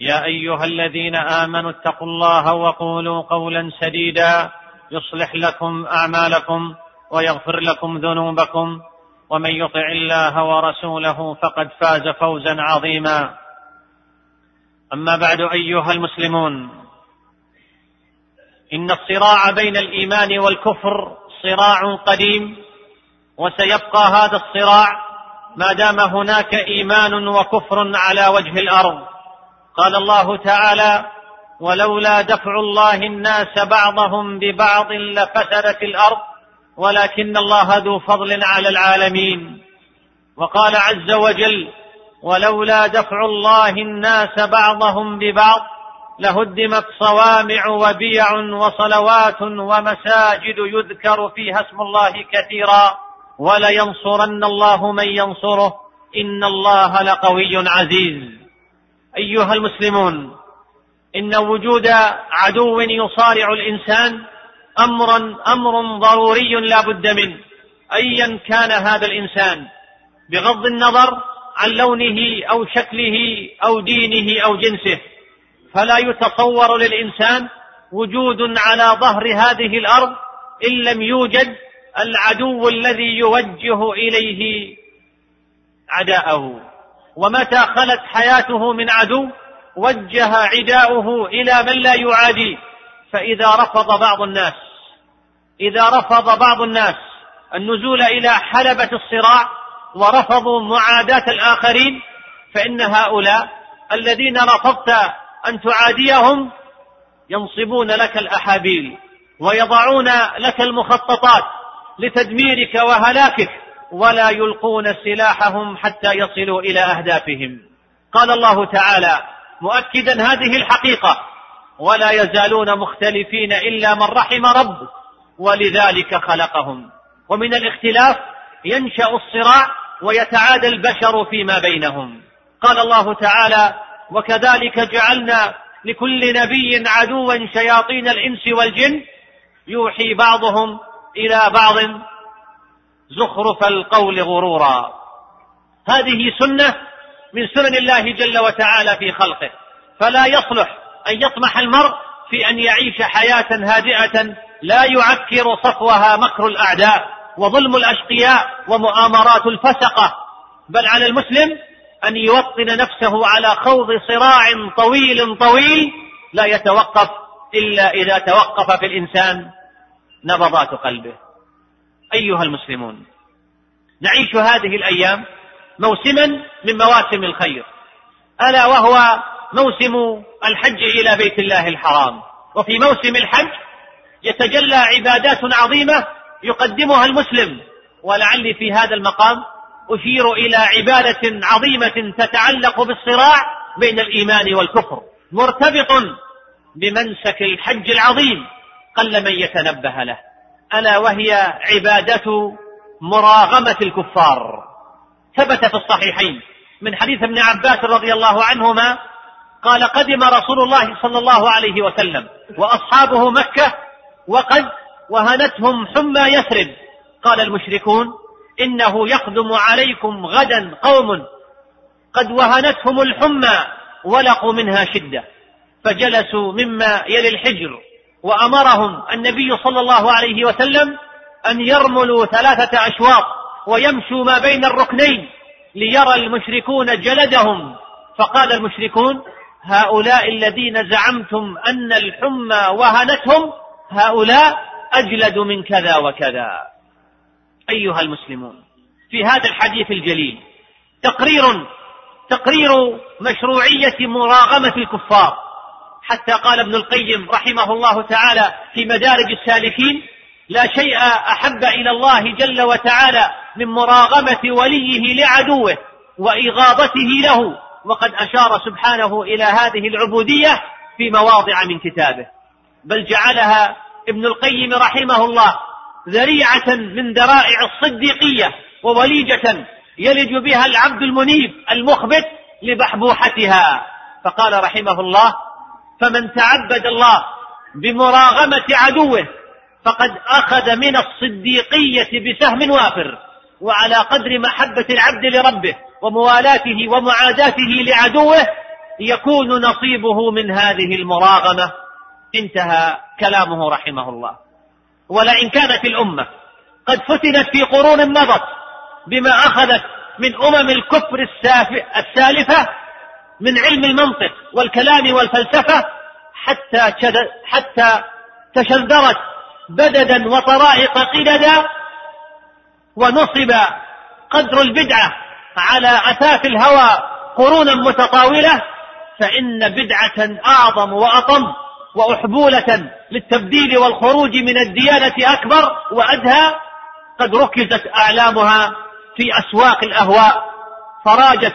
يا أيها الذين آمنوا اتقوا الله وقولوا قولا سديدا يصلح لكم أعمالكم ويغفر لكم ذنوبكم ومن يطع الله ورسوله فقد فاز فوزا عظيما. أما بعد أيها المسلمون إن الصراع بين الإيمان والكفر صراع قديم وسيبقى هذا الصراع ما دام هناك إيمان وكفر على وجه الأرض. قال الله تعالى ولولا دفع الله الناس بعضهم ببعض لفسدت الأرض ولكن الله ذو فضل على العالمين. وقال عز وجل ولولا دفع الله الناس بعضهم ببعض لهدمت صوامع وبيع وصلوات ومساجد يذكر فيها اسم الله كثيرا ولينصرن الله من ينصره إن الله لقوي عزيز. أيها المسلمون إن وجود عدو يصارع الإنسان امرا أمر ضروري لا بد منه ايا كان هذا الإنسان بغض النظر عن لونه أو شكله أو دينه أو جنسه. فلا يتصور للإنسان وجود على ظهر هذه الأرض إن لم يوجد العدو الذي يوجه إليه عداءه. ومتى خلت حياته من عدو وجه عداؤه إلى من لا يعاديه فإذا رفض بعض الناس إذا رفض بعض الناس النزول إلى حلبة الصراع ورفضوا معاداة الآخرين فإن هؤلاء الذين رفضت أن تعاديهم ينصبون لك الأحابيل ويضعون لك المخططات لتدميرك وهلاكك. ولا يلقون سلاحهم حتى يصلوا إلى أهدافهم. قال الله تعالى مؤكدا هذه الحقيقة ولا يزالون مختلفين إلا من رحم ربك ولذلك خلقهم. ومن الاختلاف ينشأ الصراع ويتعادى البشر فيما بينهم. قال الله تعالى وكذلك جعلنا لكل نبي عدوا شياطين الإنس والجن يوحي بعضهم إلى بعض زخرف القول غرورا. هذه سنة من سنن الله جل وتعالى في خلقه. فلا يصلح أن يطمح المرء في أن يعيش حياة هادئة لا يعكر صفوها مكر الأعداء وظلم الأشقياء ومؤامرات الفسقة. بل على المسلم أن يوطن نفسه على خوض صراع طويل طويل لا يتوقف إلا إذا توقف في الإنسان نبضات قلبه. أيها المسلمون. نعيش هذه الأيام موسما من مواسم الخير. ألا وهو موسم الحج إلى بيت الله الحرام. وفي موسم الحج يتجلى عبادات عظيمة يقدمها المسلم. ولعلي في هذا المقام أشير إلى عبادة عظيمة تتعلق بالصراع بين الإيمان والكفر. مرتبط بمنسك الحج العظيم قل من يتنبه له. ألا وهي عبادة مراغمة الكفار. ثبت في الصحيحين. من حديث ابن عباس رضي الله عنهما قال قدم رسول الله صلى الله عليه وسلم وأصحابه مكة وقد وهنتهم حمى يثرب. قال المشركون إنه يقدم عليكم غدا قوم قد وهنتهم الحمى ولقوا منها شدة فجلسوا مما يلي الحجر. وأمرهم النبي صلى الله عليه وسلم أن يرملوا ثلاثة أشواط ويمشوا ما بين الركنين ليرى المشركون جلدهم. فقال المشركون هؤلاء الذين زعمتم أن الحمى وهنتهم هؤلاء أجلد من كذا وكذا. أيها المسلمون في هذا الحديث الجليل تقرير تقرير مشروعية مراغمة الكفار. حتى قال ابن القيم رحمه الله تعالى في مدارج السالكين لا شيء أحب إلى الله جل وتعالى من مراغمة وليه لعدوه وإغاظته له. وقد أشار سبحانه إلى هذه العبودية في مواضع من كتابه. بل جعلها ابن القيم رحمه الله ذريعة من ذرائع الصديقية ووليجة يلج بها العبد المنيب المخبت لبحبوحتها. فقال رحمه الله فمن تعبد الله بمراغمة عدوه فقد أخذ من الصديقية بسهم وافر وعلى قدر محبة العبد لربه وموالاته ومعاداته لعدوه يكون نصيبه من هذه المراغمة. انتهى كلامه رحمه الله. ولئن كانت الأمة قد فتنت في قرون مضت بما أخذت من أمم الكفر السالفة من علم المنطق والكلام والفلسفة حتى حتى تشندرت بددا وطرائق قددا ونصب قدر البدعة على أثاث الهوى قرونا متطاولة فإن بدعة أعظم وأطم وأحبولة للتبديل والخروج من الديانة أكبر وأدهى قد ركزت أعلامها في أسواق الأهواء فراجت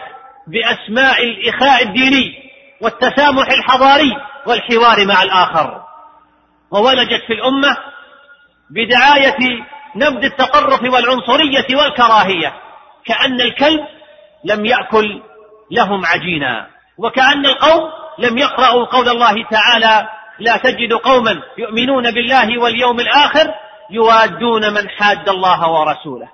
بأسماء الإخاء الديني والتسامح الحضاري والحوار مع الآخر. وولجت في الأمة بدعاية نبذ التطرف والعنصرية والكراهية كأن الكلب لم يأكل لهم عجينا وكأن القوم لم يقرأوا قول الله تعالى لا تجد قوما يؤمنون بالله واليوم الآخر يوادون من حاد الله ورسوله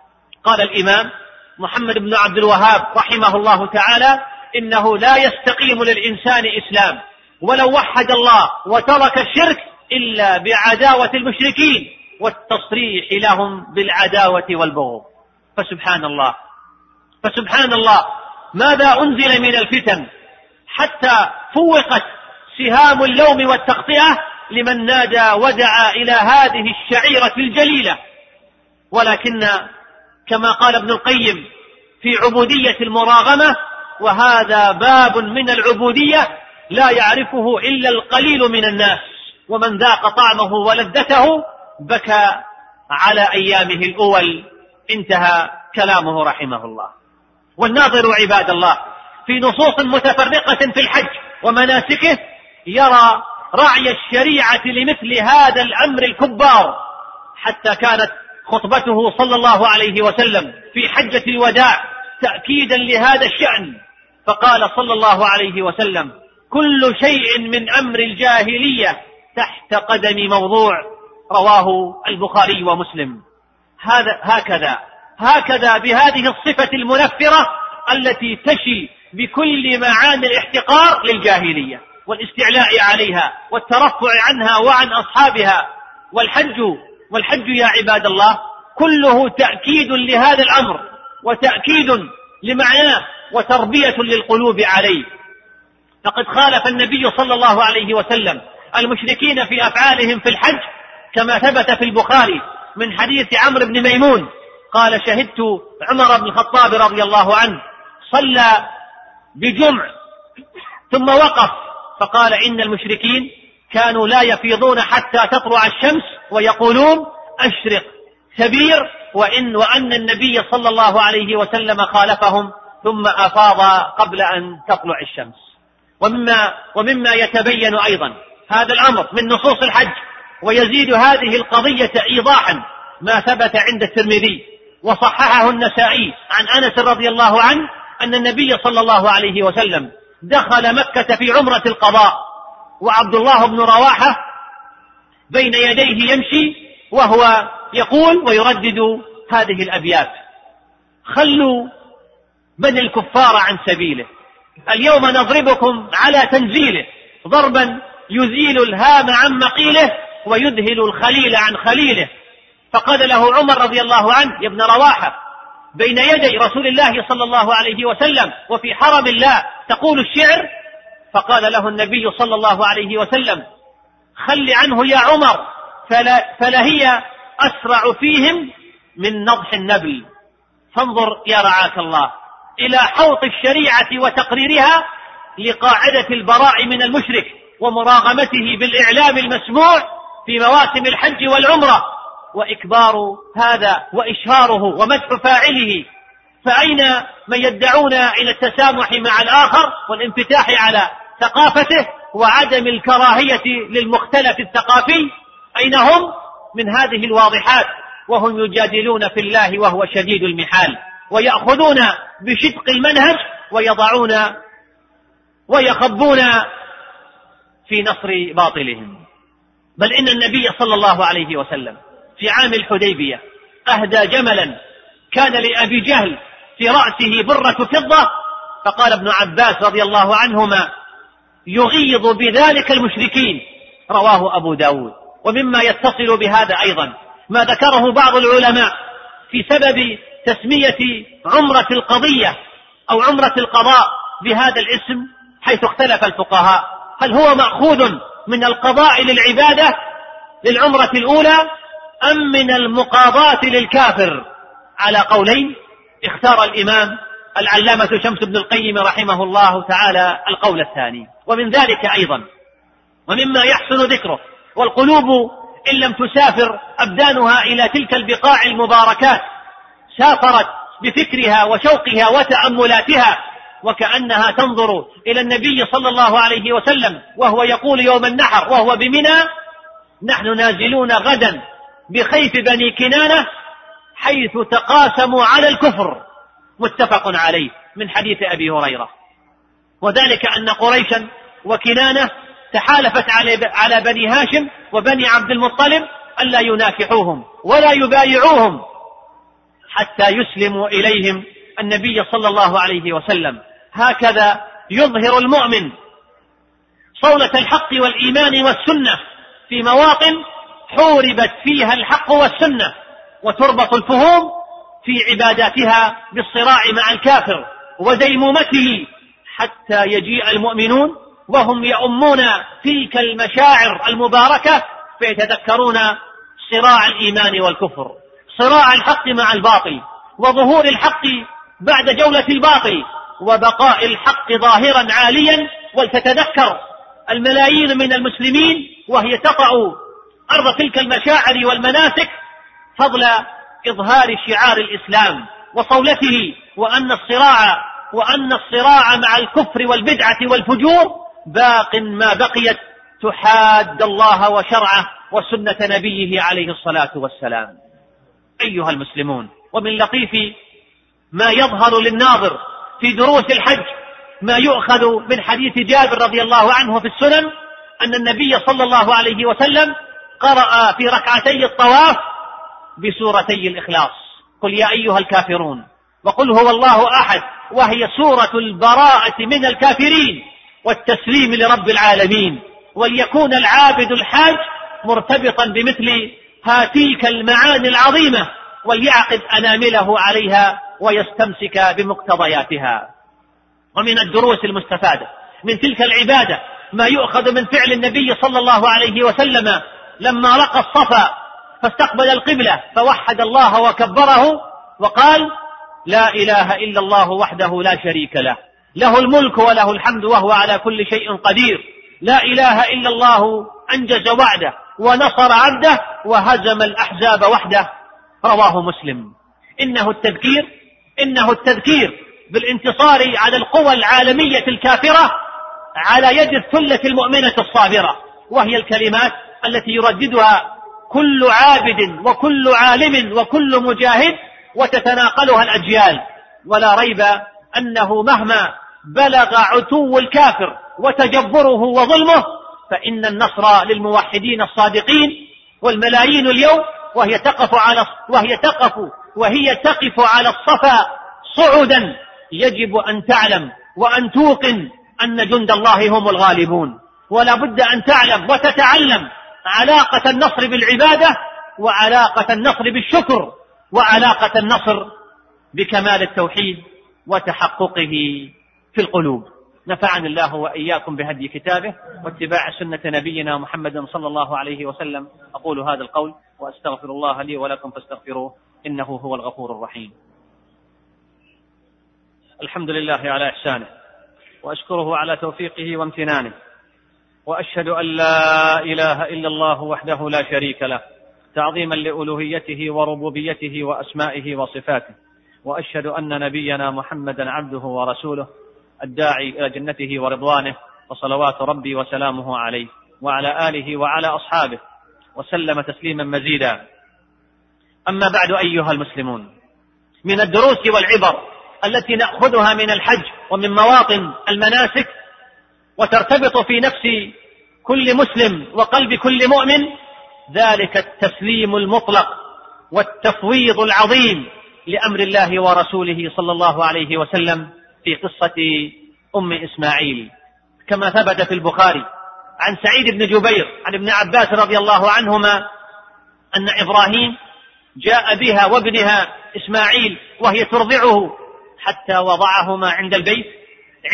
قال الإمام محمد بن عبد الوهاب رحمه الله تعالى إنه لا يستقيم للإنسان إسلام ولو وحد الله وترك الشرك إلا بعداوة المشركين والتصريح لهم بالعداوة والبغض. فسبحان الله فسبحان الله ماذا أنزل من الفتن؟ حتى فوقت سهام اللوم والتغطئة لمن نادى ودعا إلى هذه الشعيرة الجليلة. ولكن كما قال ابن القيم في عبودية المراغمة وهذا باب من العبودية لا يعرفه إلا القليل من الناس ومن ذاق طعمه ولذته بكى على أيامه الأول. انتهى كلامه رحمه الله. والناظر عباد الله في نصوص متفرقة في الحج ومناسكه يرى رعي الشريعة لمثل هذا الأمر الكبار حتى كانت خطبته صلى الله عليه وسلم في حجة الوداع تأكيدا لهذا الشأن. فقال صلى الله عليه وسلم كل شيء من أمر الجاهلية تحت قدم موضوع. رواه البخاري ومسلم. هذا هكذا هكذا بهذه الصفة المنفرة التي تشي بكل معاني الاحتقار للجاهلية والاستعلاء عليها والترفع عنها وعن أصحابها والحج والحج يا عباد الله كله تأكيد لهذا الأمر وتأكيد لمعناه وتربية للقلوب عليه. فقد خالف النبي صلى الله عليه وسلم المشركين في أفعالهم في الحج كما ثبت في البخاري من حديث عمرو بن ميمون قال شهدت عمر بن الخطاب رضي الله عنه صلى بجمع ثم وقف فقال إن المشركين كانوا لا يفيضون حتى تطلع الشمس ويقولون أشرق كبير وإن وأن النبي صلى الله عليه وسلم خالفهم ثم أفاض قبل أن تطلع الشمس. ومما ومما يتبين أيضا هذا الأمر من نصوص الحج ويزيد هذه القضية إيضاحا ما ثبت عند الترمذي وصححه النسائي عن أنس رضي الله عنه أن النبي صلى الله عليه وسلم دخل مكة في عمرة القضاء وعبد الله بن رواحة بين يديه يمشي وهو يقول ويردد هذه الأبيات. خلوا بني الكفار عن سبيله. اليوم نضربكم على تنزيله. ضربا يزيل الهام عن مقيله ويذهل الخليل عن خليله. فقال له عمر رضي الله عنه يا ابن رواحة بين يدي رسول الله صلى الله عليه وسلم وفي حرم الله تقول الشعر فقال له النبي صلى الله عليه وسلم خل عنه يا عمر فلا فلهي أسرع فيهم من نضح النبل فانظر يا رعاك الله إلى حوط الشريعة وتقريرها لقاعدة البراء من المشرك ومراغمته بالإعلام المسموع في مواسم الحج والعمرة وإكبار هذا وإشهاره ومدح فاعله. فأين من يدعون إلى التسامح مع الآخر والانفتاح على ثقافته وعدم الكراهية للمختلف الثقافي أين هم؟ من هذه الواضحات وهم يجادلون في الله وهو شديد المحال ويأخذون بشدق المنهج ويضعون ويخبون في نصر باطلهم. بل إن النبي صلى الله عليه وسلم في عام الحديبية أهدى جملا كان لأبي جهل في رأسه برة فضة فقال ابن عباس رضي الله عنهما يغيظ بذلك المشركين. رواه أبو داود. ومما يتصل بهذا أيضا ما ذكره بعض العلماء في سبب تسمية عمرة القضية أو عمرة القضاء بهذا الاسم حيث اختلف الفقهاء. هل هو مأخوذ من القضاء للعبادة للعمرة الأولى أم من المقاضاة للكافر؟ على قولين اختار الإمام العلامة شمس بن القيم رحمه الله تعالى القول الثاني. ومن ذلك أيضا. ومما يحسن ذكره. والقلوب إن لم تسافر أبدانها إلى تلك البقاع المباركات سافرت بفكرها وشوقها وتأملاتها وكأنها تنظر إلى النبي صلى الله عليه وسلم وهو يقول يوم النحر وهو بمنى نحن نازلون غدا بخيف بني كنانة حيث تقاسموا على الكفر. متفق عليه من حديث أبي هريرة. وذلك أن قريشا وكنانة تحالفت على بني هاشم وبني عبد المطلب ألا يناكحوهم ولا يبايعوهم حتى يسلموا إليهم النبي صلى الله عليه وسلم. هكذا يظهر المؤمن صولة الحق والإيمان والسنة في مواطن حوربت فيها الحق والسنة وتربط الفهوم في عباداتها بالصراع مع الكافر وديمومته حتى يجيء المؤمنون وهم يؤمون تلك المشاعر المباركة فيتذكرون صراع الإيمان والكفر صراع الحق مع الباطل وظهور الحق بعد جولة الباطل وبقاء الحق ظاهرا عاليا ولتتذكر الملايين من المسلمين وهي تقع أرض تلك المشاعر والمناسك فضل إظهار شعار الإسلام وصولته وأن الصراع وأن الصراع مع الكفر والبدعة والفجور باق ما بقيت تحاد الله وشرعه وسنة نبيه عليه الصلاة والسلام. أيها المسلمون ومن لطيف ما يظهر للناظر في دروس الحج ما يؤخذ من حديث جابر رضي الله عنه في السنن أن النبي صلى الله عليه وسلم قرأ في ركعتي الطواف بسورتي الإخلاص. قل يا أيها الكافرون وقل هو الله أحد وهي سورة البراءة من الكافرين والتسليم لرب العالمين. وليكون العابد الحاج مرتبطا بمثل هاتيك المعاني العظيمة وليعقد أنامله عليها ويستمسك بمقتضياتها. ومن الدروس المستفادة من تلك العبادة ما يؤخذ من فعل النبي صلى الله عليه وسلم لما رقى الصفا فاستقبل القبلة فوحد الله وكبره وقال لا إله إلا الله وحده لا شريك له. له الملك وله الحمد وهو على كل شيء قدير. لا إله إلا الله أنجز وعده ونصر عبده وهزم الأحزاب وحده. رواه مسلم. إنه التذكير إنه التذكير بالانتصار على القوى العالمية الكافرة على يد الثلة المؤمنة الصابرة. وهي الكلمات التي يرددها كل عابد وكل عالم وكل مجاهد وتتناقلها الأجيال. ولا ريب أنه مهما بلغ عتو الكافر وتجبره وظلمه فإن النصر للموحدين الصادقين والملايين اليوم وهي تقف على وهي تقف وهي تقف على الصفا صعدا يجب أن تعلم وأن توقن أن جند الله هم الغالبون. ولا بد أن تعلم وتتعلم علاقة النصر بالعبادة وعلاقة النصر بالشكر وعلاقة النصر بكمال التوحيد وتحققه في القلوب. نفعني الله وإياكم بهدي كتابه واتباع سنة نبينا محمد صلى الله عليه وسلم. أقول هذا القول وأستغفر الله لي ولكم فاستغفروه إنه هو الغفور الرحيم. الحمد لله على إحسانه وأشكره على توفيقه وامتنانه وأشهد أن لا إله إلا الله وحده لا شريك له تعظيما لألوهيته وربوبيته وأسمائه وصفاته وأشهد أن نبينا محمدا عبده ورسوله الداعي إلى جنته ورضوانه وصلوات ربي وسلامه عليه وعلى آله وعلى أصحابه وسلم تسليما مزيدا. أما بعد أيها المسلمون من الدروس والعبر التي نأخذها من الحج ومن مواطن المناسك وترتبط في نفس كل مسلم وقلب كل مؤمن ذلك التسليم المطلق والتفويض العظيم لأمر الله ورسوله صلى الله عليه وسلم في قصة أم إسماعيل. كما ثبت في البخاري عن سعيد بن جبير عن ابن عباس رضي الله عنهما أن إبراهيم جاء بها وابنها إسماعيل وهي ترضعه حتى وضعهما عند البيت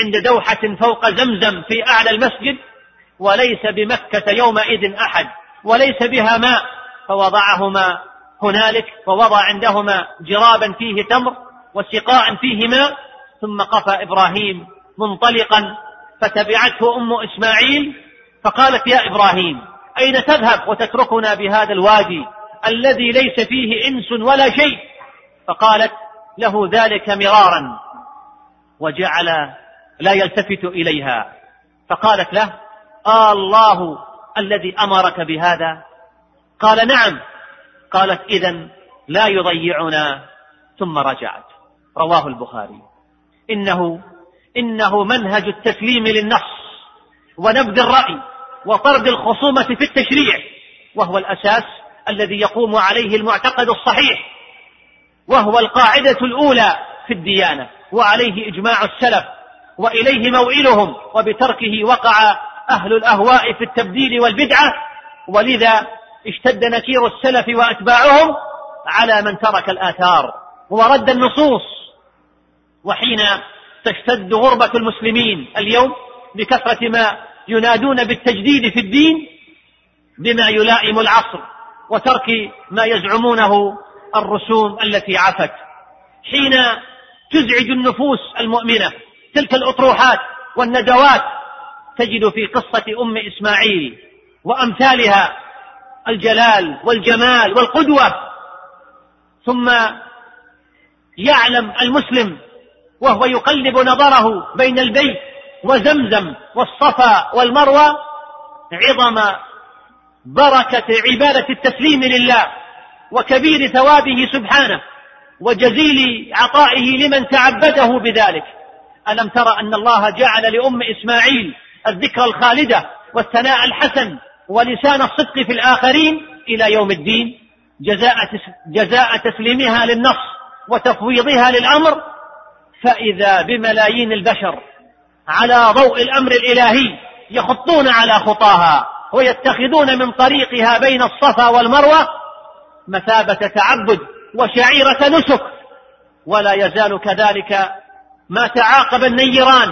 عند دوحة فوق زمزم في أعلى المسجد وليس بمكة يومئذ أحد. وليس بها ماء فوضعهما هنالك ووضع عندهما جرابا فيه تمر وسقاء فيه ماء ثم قفى إبراهيم منطلقا فتبعته أم إسماعيل فقالت يا إبراهيم أين تذهب وتتركنا بهذا الوادي الذي ليس فيه إنس ولا شيء؟ فقالت له ذلك مرارا. وجعل لا يلتفت إليها فقالت له آه الله الذي أمرك بهذا؟ قال نعم. قالت اذا لا يضيعنا. ثم رجعت. رواه البخاري. إنه إنه منهج التسليم للنص ونبذ الرأي وطرد الخصومة في التشريع وهو الأساس الذي يقوم عليه المعتقد الصحيح وهو القاعدة الأولى في الديانة وعليه إجماع السلف وإليه موئلهم وبتركه وقع أهل الأهواء في التبديل والبدعة ولذا اشتد نكير السلف وأتباعهم على من ترك الآثار. ورد النصوص وحين تشتد غربة المسلمين اليوم بكثرة ما ينادون بالتجديد في الدين بما يلائم العصر وترك ما يزعمونه الرسوم التي عفت. حين تزعج النفوس المؤمنة تلك الأطروحات والندوات تجد في قصة أم إسماعيل وأمثالها الجلال والجمال والقدوة. ثم يعلم المسلم وهو يقلب نظره بين البيت وزمزم والصفا والمروة عظم بركة عبادة التسليم لله وكبير ثوابه سبحانه وجزيل عطائه لمن تعبده بذلك. ألم تر أن الله جعل لأم إسماعيل الذكرى الخالدة والثناء الحسن ولسان الصدق في الآخرين إلى يوم الدين. جزاء, جزاء تسليمها للنص وتفويضها للأمر فإذا بملايين البشر على ضوء الأمر الإلهي يخطون على خطاها ويتخذون من طريقها بين الصفا والمروة مثابة تعبد وشعيرة نسك. ولا يزال كذلك ما تعاقب النيران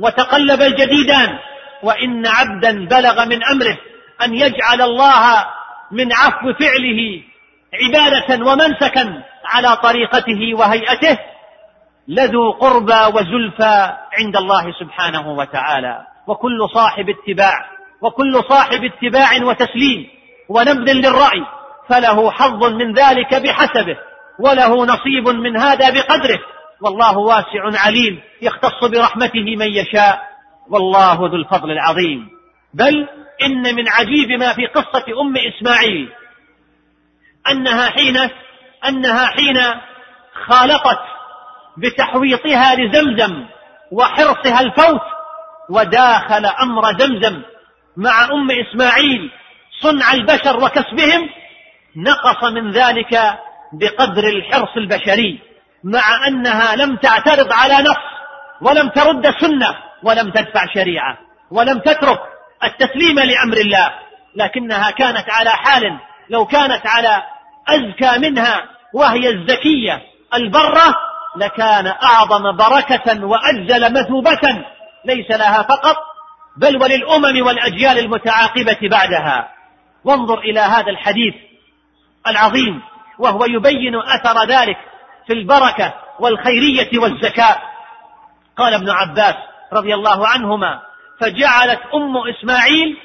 وتقلب الجديدان وإن عبدا بلغ من أمره أن يجعل الله من عفو فعله عبادة ومنسكا على طريقته وهيئته لذو قربى وزلفى عند الله سبحانه وتعالى. وكل صاحب اتباع وكل صاحب اتباع وتسليم ونبذ للرأي فله حظ من ذلك بحسبه وله نصيب من هذا بقدره. والله واسع عليم يختص برحمته من يشاء. والله ذو الفضل العظيم. بل إن من عجيب ما في قصة أم إسماعيل. أنها حين أنها حين خالطت بتحويطها لزمزم وحرصها الفوت وداخل أمر زمزم مع أم إسماعيل صنع البشر وكسبهم نقص من ذلك بقدر الحرص البشري. مع أنها لم تعترض على نص ولم ترد سنة ولم تدفع شريعة ولم تترك التسليم لأمر الله لكنها كانت على حال لو كانت على أزكى منها وهي الزكية البرة لكان أعظم بركة وأجزل مثوبة ليس لها فقط بل وللأمم والأجيال المتعاقبة بعدها. وانظر إلى هذا الحديث العظيم وهو يبين أثر ذلك في البركة والخيرية والزكاة. قال ابن عباس رضي الله عنهما فجعلت أم إسماعيل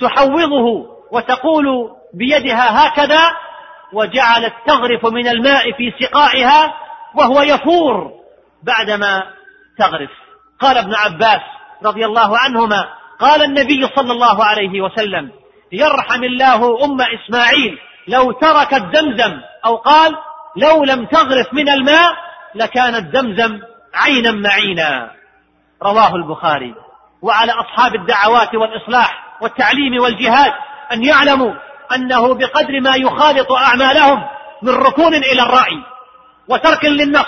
تحوضه وتقول بيدها هكذا وجعلت تغرف من الماء في سقائها وهو يفور بعدما تغرف. قال ابن عباس رضي الله عنهما قال النبي صلى الله عليه وسلم يرحم الله أم إسماعيل لو تركت زمزم أو قال لو لم تغرف من الماء لكانت زمزم عينا معينا. رواه البخاري. وعلى أصحاب الدعوات والإصلاح والتعليم والجهاد أن يعلموا أنه بقدر ما يخالط أعمالهم من ركون إلى الرأي وترك للنص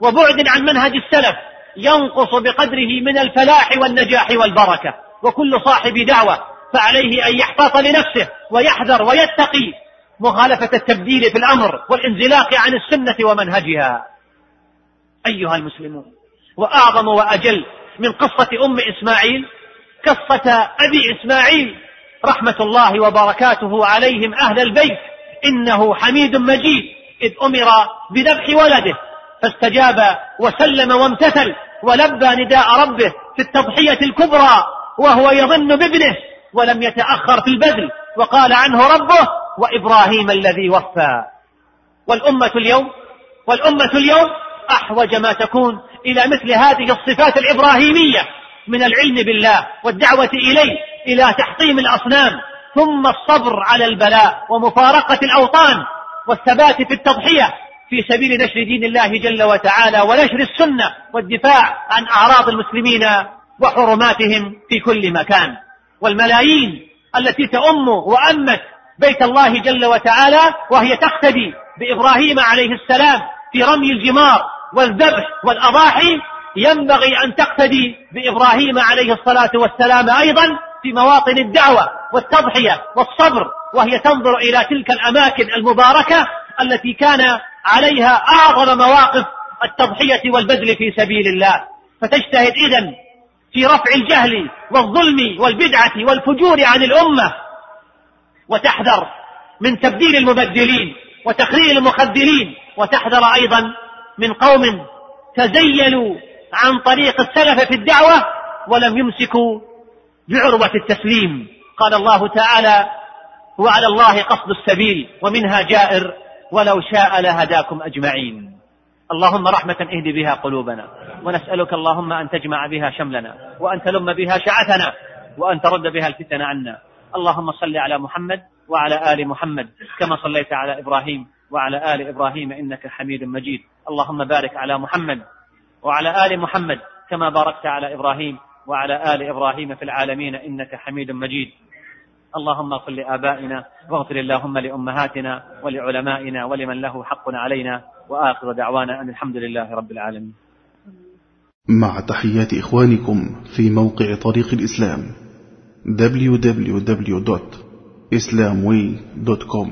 وبعد عن منهج السلف ينقص بقدره من الفلاح والنجاح والبركة. وكل صاحب دعوة فعليه أن يحتاط لنفسه ويحذر ويتقي مخالفة التبديل في الأمر والانزلاق عن السنة ومنهجها. أيها المسلمون وأعظم وأجل من قصة أم إسماعيل قصة أبي إسماعيل رحمة الله وبركاته عليهم أهل البيت إنه حميد مجيد إذ أمر بذبح ولده فاستجاب وسلم وامتثل ولبى نداء ربه في التضحية الكبرى وهو يظن بابنه ولم يتأخر في البذل وقال عنه ربه وإبراهيم الذي وفى. والأمة اليوم والأمة اليوم أحوج ما تكون إلى مثل هذه الصفات الإبراهيمية من العلم بالله والدعوة إليه إلى تحطيم الأصنام ثم الصبر على البلاء ومفارقة الأوطان والثبات في التضحية في سبيل نشر دين الله جل وتعالى ونشر السنة والدفاع عن أعراض المسلمين وحرماتهم في كل مكان. والملايين التي تؤم وأمت بيت الله جل وتعالى وهي تقتدي بإبراهيم عليه السلام في رمي الجمار والذبح والأضاحي. ينبغي أن تقتدي بإبراهيم عليه الصلاة والسلام أيضا في مواطن الدعوة والتضحية والصبر وهي تنظر إلى تلك الأماكن المباركة التي كان عليها أعظم مواقف التضحية والبذل في سبيل الله. فتجتهد إذن في رفع الجهل والظلم والبدعة والفجور عن الأمة. وتحذر من تبديل المبدلين وتقرير المخذلين وتحذر أيضا من قوم تزيلوا عن طريق السلف في الدعوة ولم يمسكوا بعروة التسليم. قال الله تعالى وعلى الله قصد السبيل ومنها جائر ولو شاء لهداكم أجمعين. اللهم رحمة اهد بها قلوبنا ونسألك اللهم أن تجمع بها شملنا وأن تلم بها شعثنا وأن ترد بها الفتن عنا. اللهم صل على محمد وعلى آل محمد كما صليت على إبراهيم وعلى آل إبراهيم إنك حميد مجيد. اللهم بارك على محمد وعلى آل محمد كما باركت على إبراهيم وعلى آل إبراهيم في العالمين إنك حميد مجيد. اللهم اغفر لآبائنا واغفر اللهم لأمهاتنا ولعلمائنا ولمن له حق علينا وآخر دعوانا أن الحمد لله رب العالمين. مع تحيات إخوانكم في موقع طريق الإسلام. www.islamway.com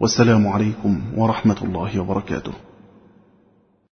والسلام عليكم ورحمة الله وبركاته